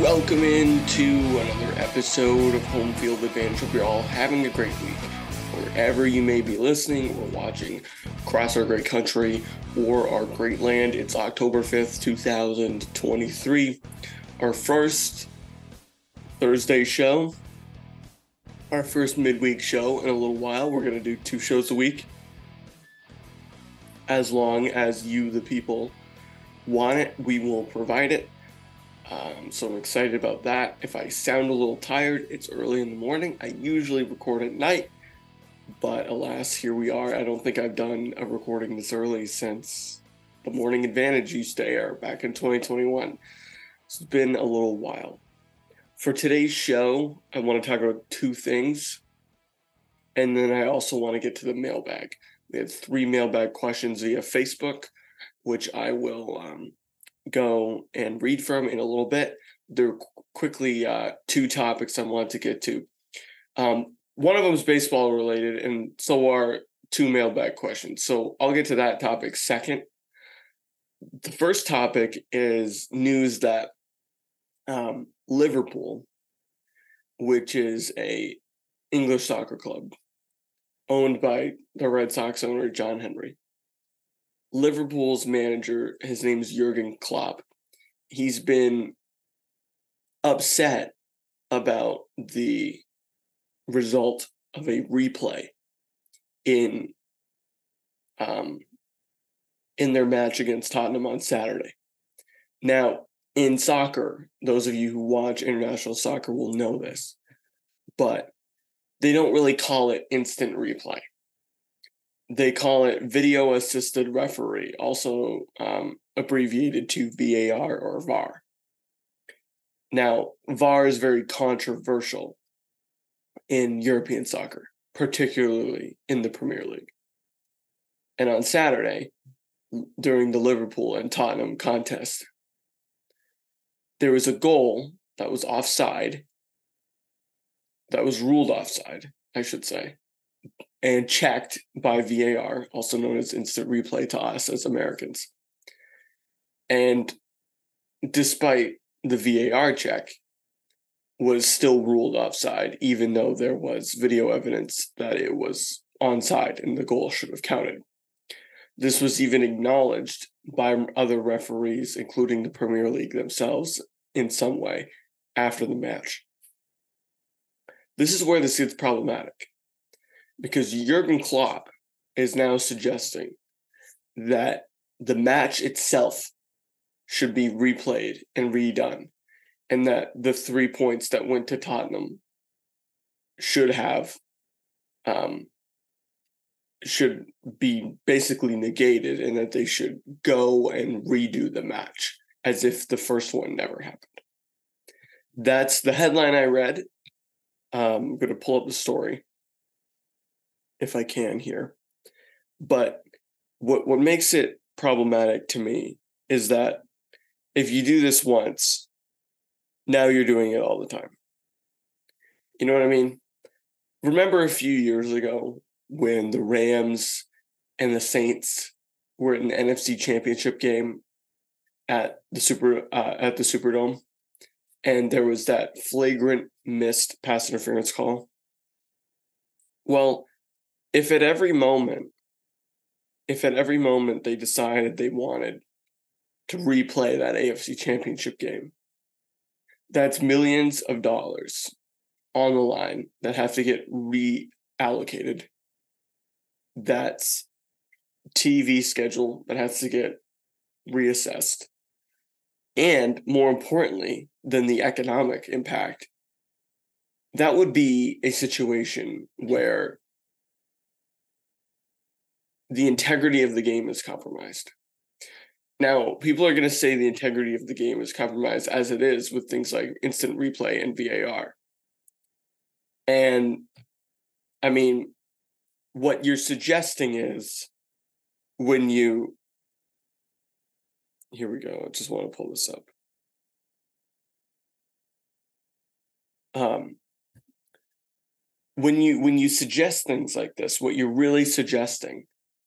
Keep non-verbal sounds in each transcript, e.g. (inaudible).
welcome into another episode of Home Field Advantage. Hope you're all having a great week. Wherever you may be listening or watching across our great country or our great land, it's October 5th, 2023. Our first Thursday show, our first midweek show in a little while. We're going to do two shows a week as long as you, the people, want it, we will provide it. Um, so I'm excited about that. If I sound a little tired, it's early in the morning. I usually record at night, but alas, here we are. I don't think I've done a recording this early since the Morning Advantage used to air back in 2021. It's been a little while. For today's show, I want to talk about two things. And then I also want to get to the mailbag. We had three mailbag questions via Facebook, which I will um, go and read from in a little bit. There are quickly uh, two topics I want to get to. Um, one of them is baseball related, and so are two mailbag questions. So I'll get to that topic second. The first topic is news that um, Liverpool, which is a English soccer club owned by the Red Sox owner John Henry, Liverpool's manager, his name's Jurgen Klopp. He's been upset about the result of a replay in um, in their match against Tottenham on Saturday. Now, in soccer, those of you who watch international soccer will know this, but they don't really call it instant replay they call it video assisted referee, also um, abbreviated to VAR or VAR. Now, VAR is very controversial in European soccer, particularly in the Premier League. And on Saturday, during the Liverpool and Tottenham contest, there was a goal that was offside, that was ruled offside, I should say, and checked by VAR, also known as instant replay to us as Americans. And despite the VAR check, was still ruled offside, even though there was video evidence that it was onside and the goal should have counted. This was even acknowledged by other referees, including the Premier League themselves, in some way after the match. This is where this gets problematic because Jurgen Klopp is now suggesting that the match itself should be replayed and redone, and that the three points that went to Tottenham should have um, should be basically negated, and that they should go and redo the match as if the first one never happened. That's the headline I read. Um, I'm going to pull up the story if I can here. But what what makes it problematic to me is that if you do this once, now you're doing it all the time. You know what I mean? Remember a few years ago when the Rams and the Saints were in the NFC Championship game at the Super uh, at the Superdome, and there was that flagrant missed pass interference call. Well, if at every moment, if at every moment they decided they wanted to replay that AFC championship game, that's millions of dollars on the line that have to get reallocated. That's TV schedule that has to get reassessed. And more importantly than the economic impact, that would be a situation where the integrity of the game is compromised. Now, people are going to say the integrity of the game is compromised as it is with things like instant replay and VAR. And I mean, what you're suggesting is when you here we go. I just want to pull this up. Um, when you when you suggest things like this, what you're really suggesting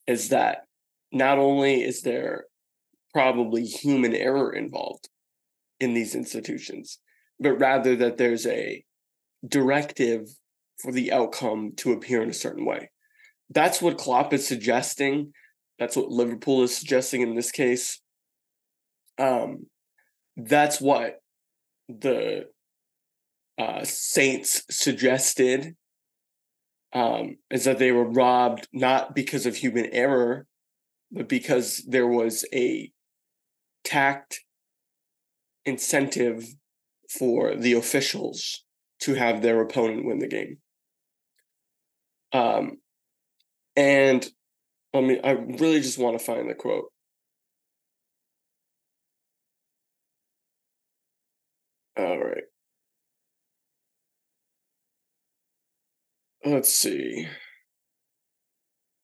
is that not only is there probably human error involved in these institutions, but rather that there's a directive for the outcome to appear in a certain way. That's what Klopp is suggesting. That's what Liverpool is suggesting in this case. Um, that's what the uh, Saints suggested um, is that they were robbed not because of human error, but because there was a tact incentive for the officials to have their opponent win the game. Um, and I mean, I really just want to find the quote. All right. Let's see.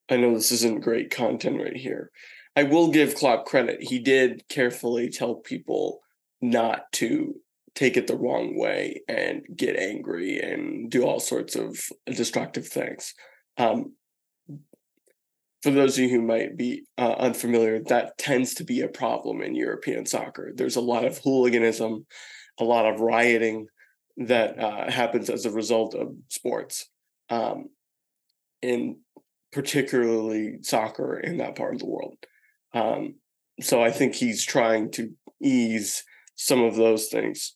I know this isn't great content right here. I will give Klopp credit. He did carefully tell people not to take it the wrong way and get angry and do all sorts of destructive things. Um, for those of you who might be uh, unfamiliar, that tends to be a problem in European soccer. There's a lot of hooliganism, a lot of rioting that uh, happens as a result of sports, um, in particularly soccer in that part of the world. Um, so I think he's trying to ease some of those things,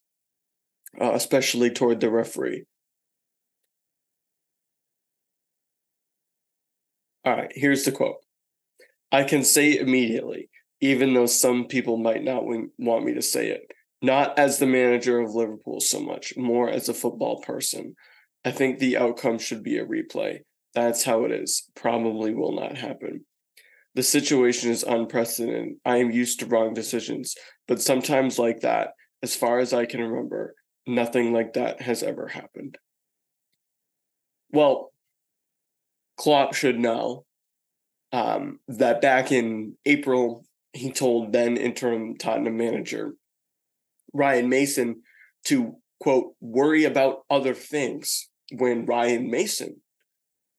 uh, especially toward the referee. All right, here's the quote. I can say immediately, even though some people might not want me to say it, not as the manager of Liverpool so much, more as a football person. I think the outcome should be a replay. That's how it is. Probably will not happen. The situation is unprecedented. I am used to wrong decisions, but sometimes like that, as far as I can remember, nothing like that has ever happened. Well, Klopp should know um, that back in April, he told then interim Tottenham manager Ryan Mason to quote worry about other things when Ryan Mason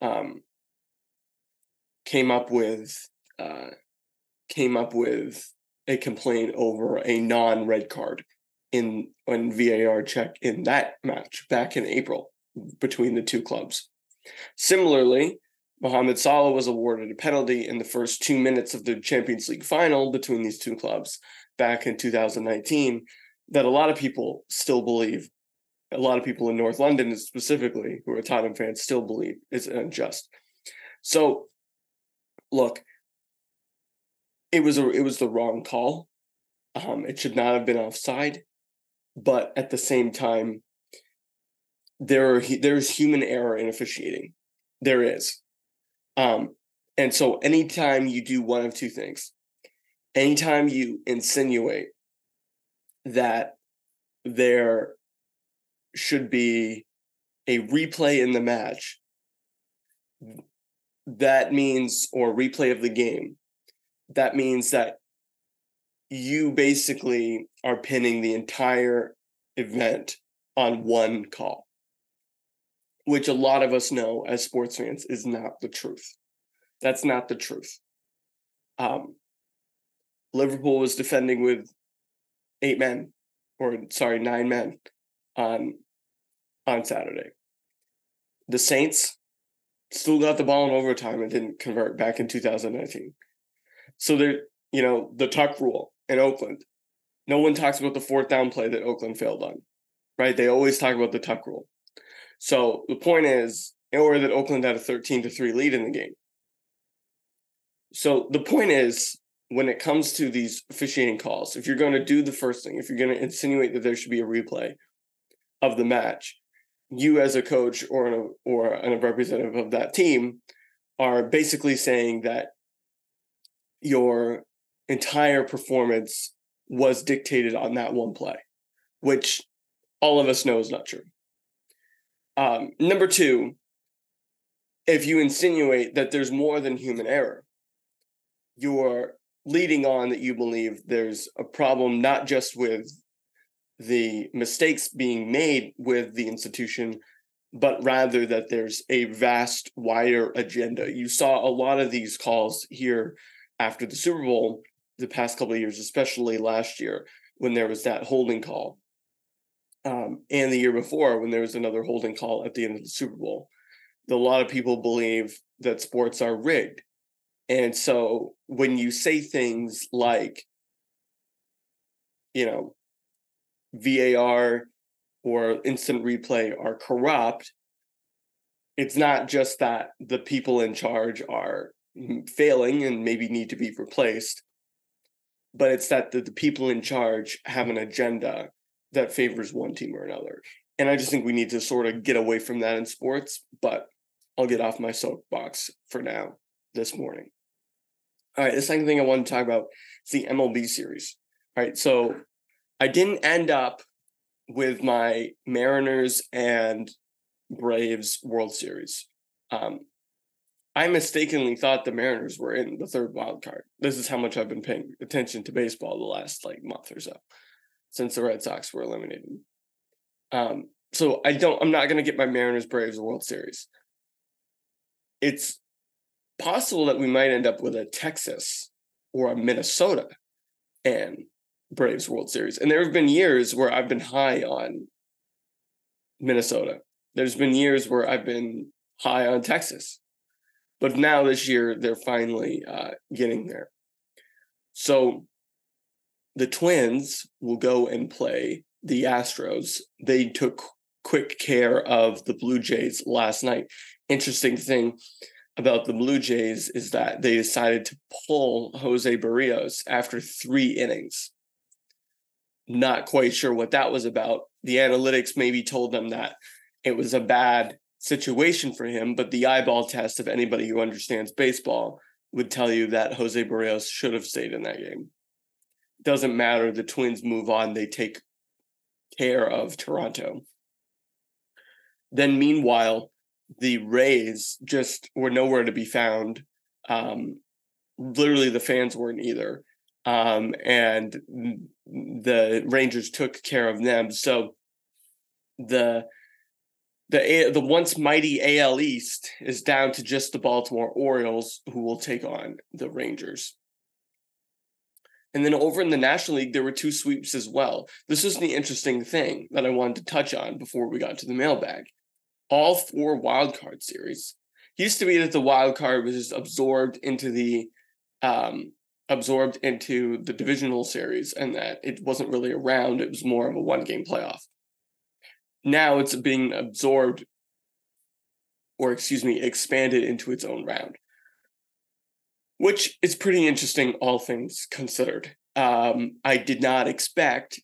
um, came up with uh, came up with a complaint over a non-red card in on VAR check in that match back in April between the two clubs. Similarly, Mohamed Salah was awarded a penalty in the first two minutes of the Champions League final between these two clubs back in 2019 that a lot of people still believe, a lot of people in North London specifically, who are Tottenham fans, still believe is unjust. So, look, it was a it was the wrong call. Um, it should not have been offside, but at the same time, there are there's human error in officiating. There is, um, and so anytime you do one of two things, anytime you insinuate that there should be a replay in the match, that means or replay of the game that means that you basically are pinning the entire event on one call, which a lot of us know as sports fans is not the truth. That's not the truth. Um, Liverpool was defending with eight men, or sorry, nine men on on Saturday. The Saints still got the ball in overtime and didn't convert back in 2019. So there, you know, the tuck rule in Oakland. No one talks about the fourth down play that Oakland failed on, right? They always talk about the tuck rule. So the point is, or that Oakland had a 13 to 3 lead in the game. So the point is, when it comes to these officiating calls, if you're going to do the first thing, if you're going to insinuate that there should be a replay of the match, you as a coach or a, or a representative of that team are basically saying that your entire performance was dictated on that one play, which all of us know is not true. Um, number two, if you insinuate that there's more than human error, you're leading on that you believe there's a problem not just with the mistakes being made with the institution, but rather that there's a vast, wider agenda. You saw a lot of these calls here after the Super Bowl the past couple of years, especially last year when there was that holding call um, and the year before when there was another holding call at the end of the Super Bowl. A lot of people believe that sports are rigged. And so when you say things like, you know, VAR or instant replay are corrupt, it's not just that the people in charge are failing and maybe need to be replaced, but it's that the, the people in charge have an agenda that favors one team or another. And I just think we need to sort of get away from that in sports, but I'll get off my soapbox for now this morning. All right, the second thing I want to talk about is the MLB series. All right, so I didn't end up with my Mariners and Braves World Series. Um, I mistakenly thought the Mariners were in the third wild card. This is how much I've been paying attention to baseball the last like month or so since the Red Sox were eliminated. Um, so I don't. I'm not going to get my Mariners Braves World Series. It's possible that we might end up with a Texas or a Minnesota and Braves World Series. And there have been years where I've been high on Minnesota. There's been years where I've been high on Texas. But now this year, they're finally uh, getting there. So the Twins will go and play the Astros. They took quick care of the Blue Jays last night. Interesting thing about the Blue Jays is that they decided to pull Jose Berrios after three innings. Not quite sure what that was about. The analytics maybe told them that it was a bad situation for him, but the eyeball test of anybody who understands baseball would tell you that Jose Berrios should have stayed in that game doesn't matter. The Twins move on. They take care of Toronto. Then, meanwhile, the Rays just were nowhere to be found. Um, literally, the fans weren't either. Um, and the Rangers took care of them. So the the the once mighty AL East is down to just the Baltimore Orioles, who will take on the Rangers. And then over in the National League, there were two sweeps as well. This was the interesting thing that I wanted to touch on before we got to the mailbag. All four wild card series used to be that the wild card was just absorbed into the um, absorbed into the divisional series and that it wasn't really around. It was more of a one game playoff. Now it's being absorbed or excuse me, expanded into its own round which is pretty interesting, all things considered. Um, I did not expect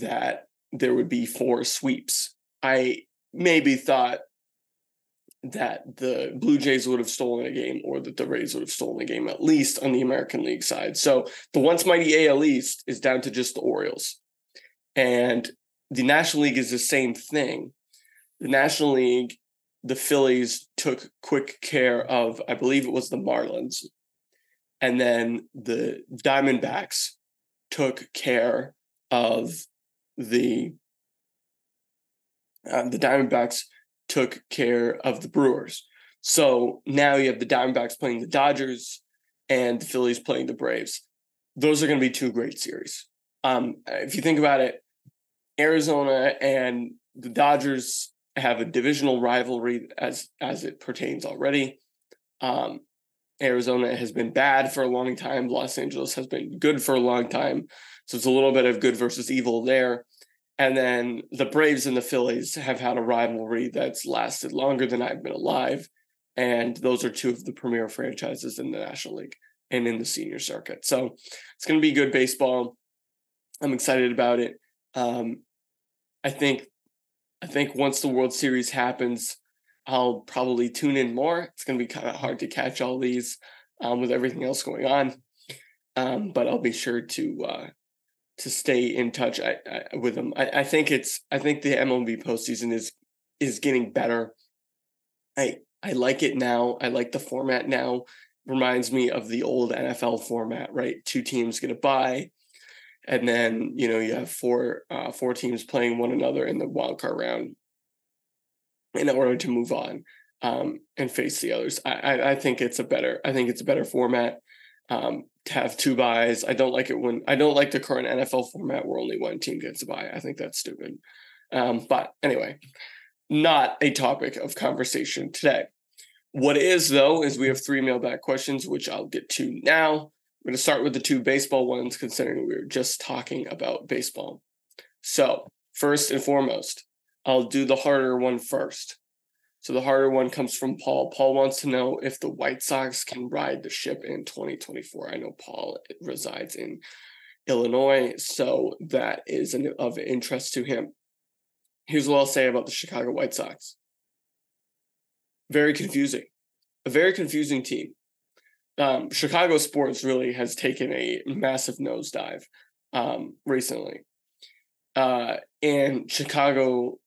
that there would be four sweeps. I maybe thought that the Blue Jays would have stolen a game or that the Rays would have stolen a game, at least on the American League side. So the once mighty AL East is down to just the Orioles. And the National League is the same thing. The National League, the Phillies took quick care of, I believe it was the Marlins, and then the Diamondbacks took care of the uh, the Diamondbacks took care of the Brewers. So now you have the Diamondbacks playing the Dodgers and the Phillies playing the Braves. Those are going to be two great series. Um, if you think about it, Arizona and the Dodgers have a divisional rivalry as as it pertains already. Um, Arizona has been bad for a long time. Los Angeles has been good for a long time. So it's a little bit of good versus evil there. And then the Braves and the Phillies have had a rivalry that's lasted longer than I've been alive. And those are two of the premier franchises in the National League and in the senior circuit. So it's going to be good baseball. I'm excited about it. Um, I think, I think once the World Series happens, I'll probably tune in more. It's going to be kind of hard to catch all these um, with everything else going on, um, but I'll be sure to uh, to stay in touch I, I, with them. I, I, think it's I think the MLB postseason is is getting better. I I like it now. I like the format now. Reminds me of the old NFL format, right? Two teams get a bye, and then you know you have four uh, four teams playing one another in the wild card round in order to move on um, and face the others. I, I, I, think it's a better I think it's a better format um, to have two byes. I don't like it when I don't like the current NFL format where only one team gets a bye. I think that's stupid. Um, but anyway, not a topic of conversation today. What is, though, is we have three mailbag questions, which I'll get to now. I'm going to start with the two baseball ones, considering we were just talking about baseball. So, first and foremost, I'll do the harder one first. So, the harder one comes from Paul. Paul wants to know if the White Sox can ride the ship in 2024. I know Paul resides in Illinois, so that is an, of interest to him. Here's what I'll say about the Chicago White Sox very confusing, a very confusing team. Um, Chicago sports really has taken a massive nosedive um, recently. Uh, and Chicago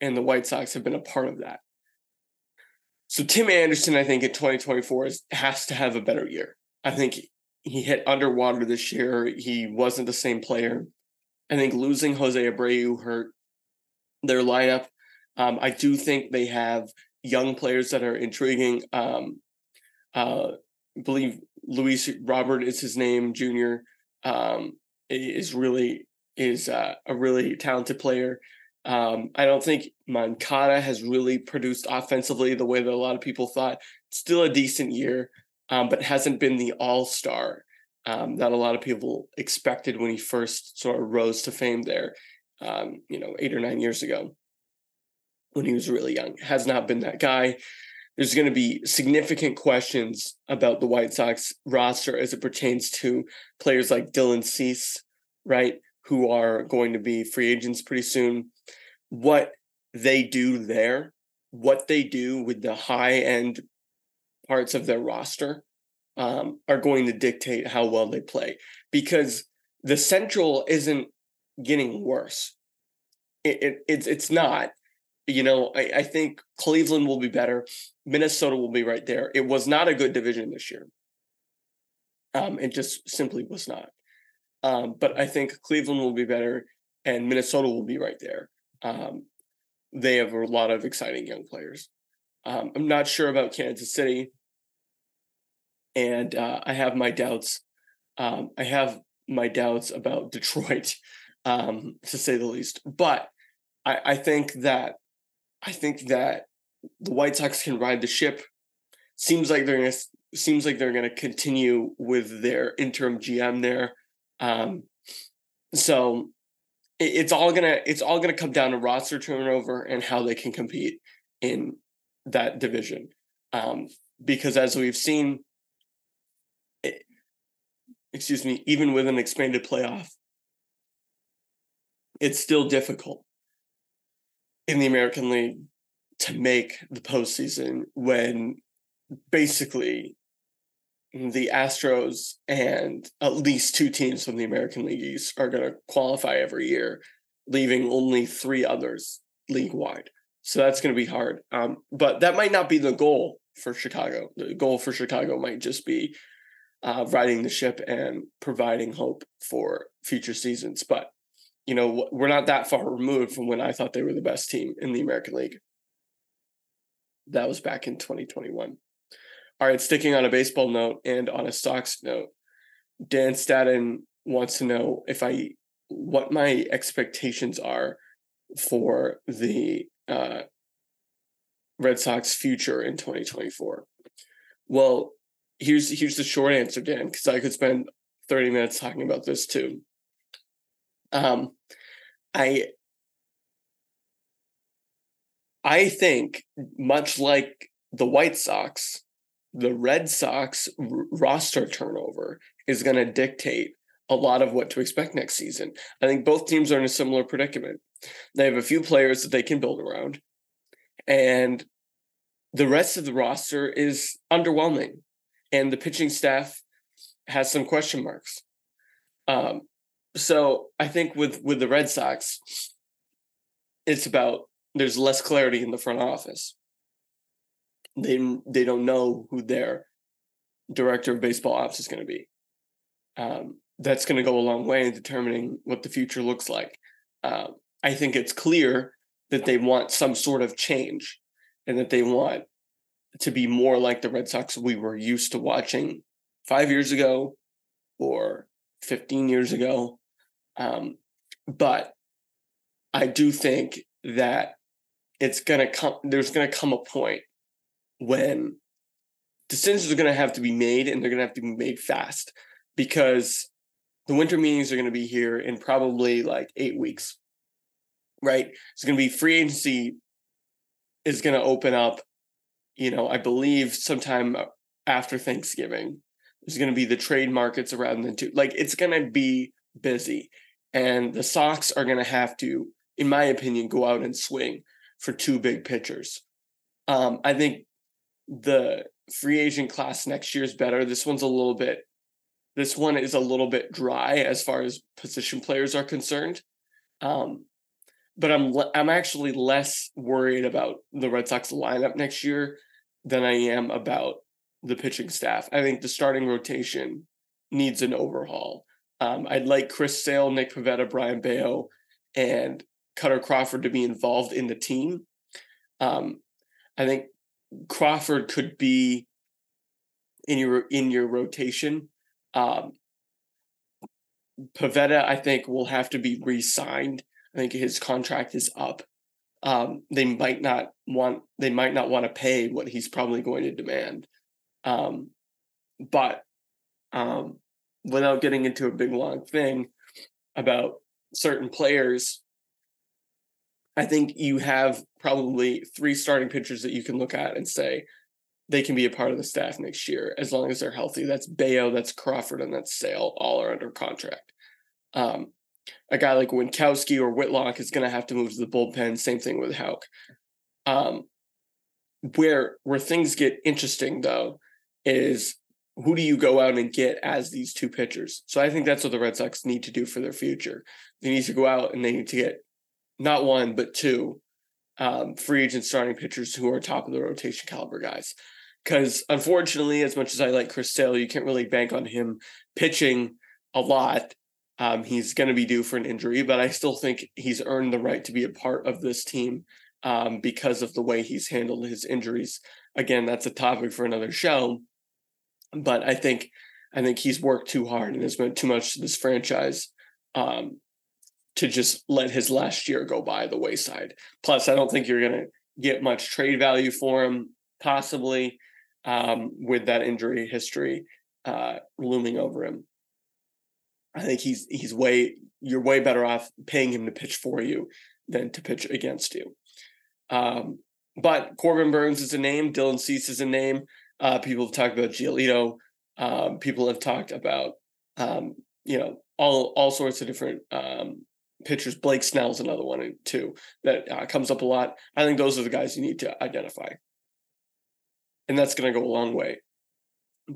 and the White Sox have been a part of that. So Tim Anderson, I think in 2024 is, has to have a better year. I think he, hit underwater this year. He wasn't the same player. I think losing Jose Abreu hurt their lineup. Um, I do think they have young players that are intriguing. Um, uh, I believe Luis Robert is his name, Junior. Um, is really is uh, a really talented player. Um, I don't think Moncada has really produced offensively the way that a lot of people thought. Still a decent year, um, but hasn't been the all star um, that a lot of people expected when he first sort of rose to fame there, um, you know, eight or nine years ago when he was really young. Has not been that guy. There's going to be significant questions about the White Sox roster as it pertains to players like Dylan Cease, right, who are going to be free agents pretty soon. What they do there, what they do with the high end parts of their roster, um, are going to dictate how well they play because the Central isn't getting worse. It, it, it's it's not you know, I, I think Cleveland will be better. Minnesota will be right there. It was not a good division this year. Um, it just simply was not. Um, but I think Cleveland will be better and Minnesota will be right there. Um, they have a lot of exciting young players. Um, I'm not sure about Kansas City, and uh, I have my doubts. Um, I have my doubts about (laughs) Detroit, um, to say the least. But I, I think that I think that the White Sox can ride the ship. Seems like they're gonna seems like they're gonna continue with their interim GM there. Um, so it's all gonna it's all gonna come down to roster turnover and how they can compete in that division. Um, because as we've seen, it, excuse me, even with an expanded playoff, it's still difficult in the American League to make the postseason when basically the Astros and at least two teams from the American League East are going to qualify every year, leaving only three others league wide. So that's going to be hard. Um, but that might not be the goal for Chicago. The goal for Chicago might just be uh, riding the ship and providing hope for future seasons. But you know, we're not that far removed from when I thought they were the best team in the American League. That was back in 2021. All right, sticking on a baseball note and on a Sox note, Dan Staten wants to know if I what my expectations are for the uh, Red Sox future in 2024. Well, here's here's the short answer, Dan, because I could spend 30 minutes talking about this too. Um, I I think much like the White Sox, the Red Sox roster turnover is going to dictate a lot of what to expect next season. I think both teams are in a similar predicament. They have a few players that they can build around, and the rest of the roster is underwhelming, and the pitching staff has some question marks. Um, so I think with with the Red Sox, it's about there's less clarity in the front office. They they don't know who their director of baseball ops is going to be. Um, that's going to go a long way in determining what the future looks like. Uh, I think it's clear that they want some sort of change, and that they want to be more like the Red Sox we were used to watching five years ago, or 15 years ago um, but I do think that it's gonna come. There's gonna come a point when decisions are gonna have to be made, and they're gonna have to be made fast because the winter meetings are going to be here in probably like eight weeks, right? It's going to be free agency is going to open up, you know, I believe sometime after Thanksgiving. There's going to be the trade markets around the two. Like it's going to be busy. And the Sox are going to have to, in my opinion, go out and swing for two big pitchers. Um, I think the free agent class next year is better. This one's a little bit this one is a little bit dry as far as position players are concerned. Um, but I'm I'm actually less worried about the Red Sox lineup next year than I am about the pitching staff. I think the starting rotation needs an overhaul. Um, I'd like Chris Sale, Nick Pivetta, Brayan Bello, and Kutter Crawford to be involved in the team. Um, I think Crawford could be in your in your rotation um, Pivetta, I think, will have to be re-signed. I think his contract is up. Um, they might not want they might not want to pay what he's probably going to demand. Um, but um, without getting into a big long thing about certain players, I think you have probably three starting pitchers that you can look at and say, they can be a part of the staff next year as long as they're healthy. That's Bello, that's Crawford, and that's Sale. All are under contract. Um, a guy like Winckowski or Whitlock is going to have to move to the bullpen. Same thing with Houck. Um, where where things get interesting though is who do you go out and get as these two pitchers? So I think that's what the Red Sox need to do for their future. They need to go out and they need to get not one but two um, free agent starting pitchers who are top of the rotation caliber guys because unfortunately, as much as I like Chris Sale, you can't really bank on him pitching a lot. Um, he's going to be due for an injury, but I still think he's earned the right to be a part of this team um, because of the way he's handled his injuries. Again, that's a topic for another show, but I think I think he's worked too hard and has meant too much to this franchise um, to just let his last year go by the wayside. Plus, I don't think you're going to get much trade value for him, possibly um, with that injury history uh, looming over him. I think he's he's way you're way better off paying him to pitch for you than to pitch against you. Um, but Corbin Burnes is a name. Dylan Cease is a name. Uh, people have talked about Giolito. Um, people have talked about um, you know all all sorts of different um, pitchers. Blake Snell's another one too that uh, comes up a lot. I think those are the guys you need to identify and that's going to go a long way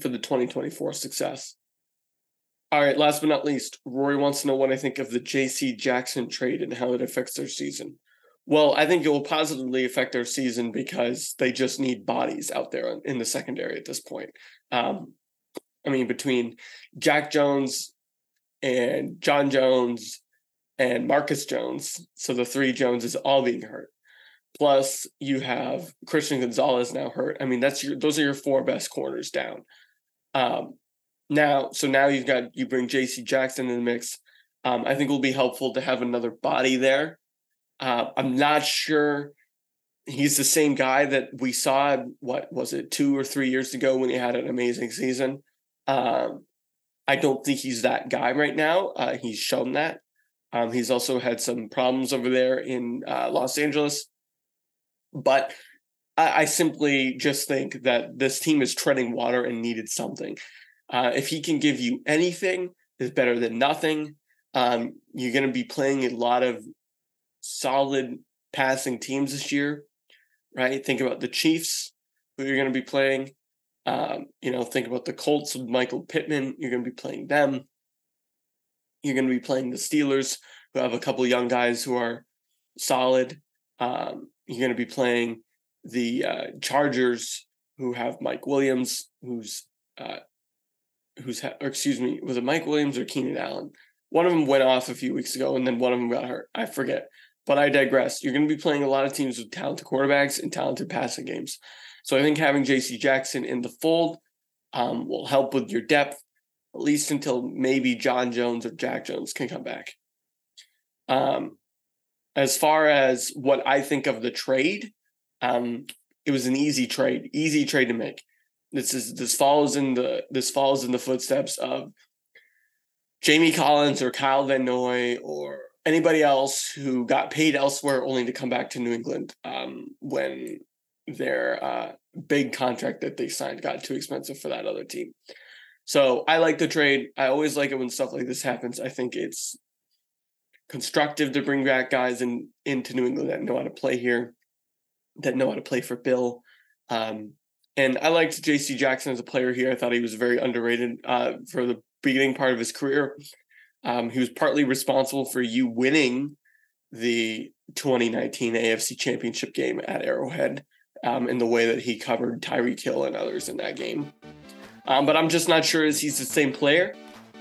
for the 2024 success. All right, last but not least, Rory wants to know what I think of the JC Jackson trade and how it affects their season. Well, I think it will positively affect their season because they just need bodies out there in the secondary at this point. Um, I mean, between Jack Jones and John Jones and Marcus Jones, so the three Joneses all being hurt. Plus, you have Christian Gonzalez now hurt. I mean, that's your those are your four best corners down. Um, now, so now you've got you bring J.C. Jackson in the mix. Um, I think will be helpful to have another body there. Uh, I'm not sure he's the same guy that we saw. What was it, two or three years ago when he had an amazing season? Um, I don't think he's that guy right now. Uh, he's shown that. Um, he's also had some problems over there in uh, Los Angeles. But I, I, simply just think that this team is treading water and needed something. Uh, if he can give you anything, is better than nothing. Um, you're going to be playing a lot of solid passing teams this year, right? Think about the Chiefs, who you're going to be playing. Um, you know, think about the Colts with Michael Pittman. You're going to be playing them. You're going to be playing the Steelers, who have a couple young guys who are solid. Um, you're going to be playing the uh, Chargers, who have Mike Williams, who's uh, who's ha- or excuse me, was it Mike Williams or Keenan Allen? One of them went off a few weeks ago, and then one of them got hurt. I forget, but I digress. You're going to be playing a lot of teams with talented quarterbacks and talented passing games. So I think having J.C. Jackson in the fold um, will help with your depth, at least until maybe John Jones or Jack Jones can come back. Um, as far as what I think of the trade, um, it was an easy trade, easy trade to make. This is this follows in the this follows in the footsteps of Jamie Collins or Kyle Van Noy or anybody else who got paid elsewhere only to come back to New England um, when their uh, big contract that they signed got too expensive for that other team. So I like the trade. I always like it when stuff like this happens. I think it's constructive to bring back guys in into New England that know how to play here, that know how to play for Bill. Um, and I liked J.C. Jackson as a player here. I thought he was very underrated uh, for the beginning part of his career. Um, he was partly responsible for you winning the 2019 AFC Championship game at Arrowhead um, in the way that he covered Tyreek Hill and others in that game. Um, but I'm just not sure as he's the same player.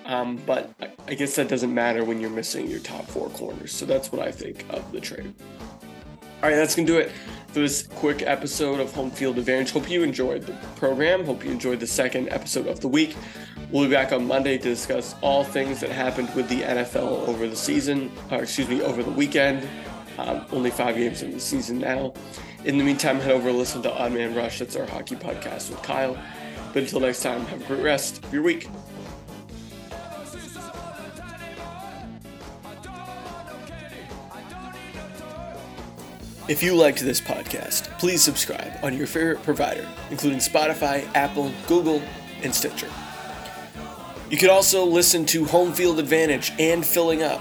Um, but I guess that doesn't matter when you're missing your top four corners. So that's what I think of the trade. All right, that's going to do it for this quick episode of Home Field Advantage. Hope you enjoyed the program. Hope you enjoyed the second episode of the week. We'll be back on Monday to discuss all things that happened with the NFL over the season, or excuse me, over the weekend. Um, only five games in the season now. In the meantime, head over and listen to Odd Man Rush. That's our hockey podcast with Kyle. But until next time, have a great rest of your week. If you liked this podcast, please subscribe on your favorite provider, including Spotify, Apple, Google, and Stitcher. You can also listen to Home Field Advantage and Filling Up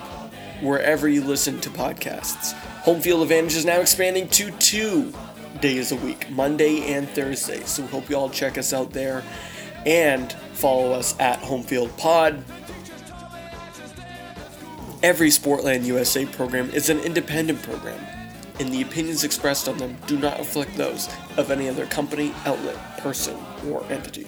wherever you listen to podcasts. Home Field Advantage is now expanding to two days a week, Monday and Thursday. So we hope you all check us out there and follow us at Homefield Pod. Every Sportland USA program is an independent program and the opinions expressed on them do not reflect those of any other company, outlet, person, or entity.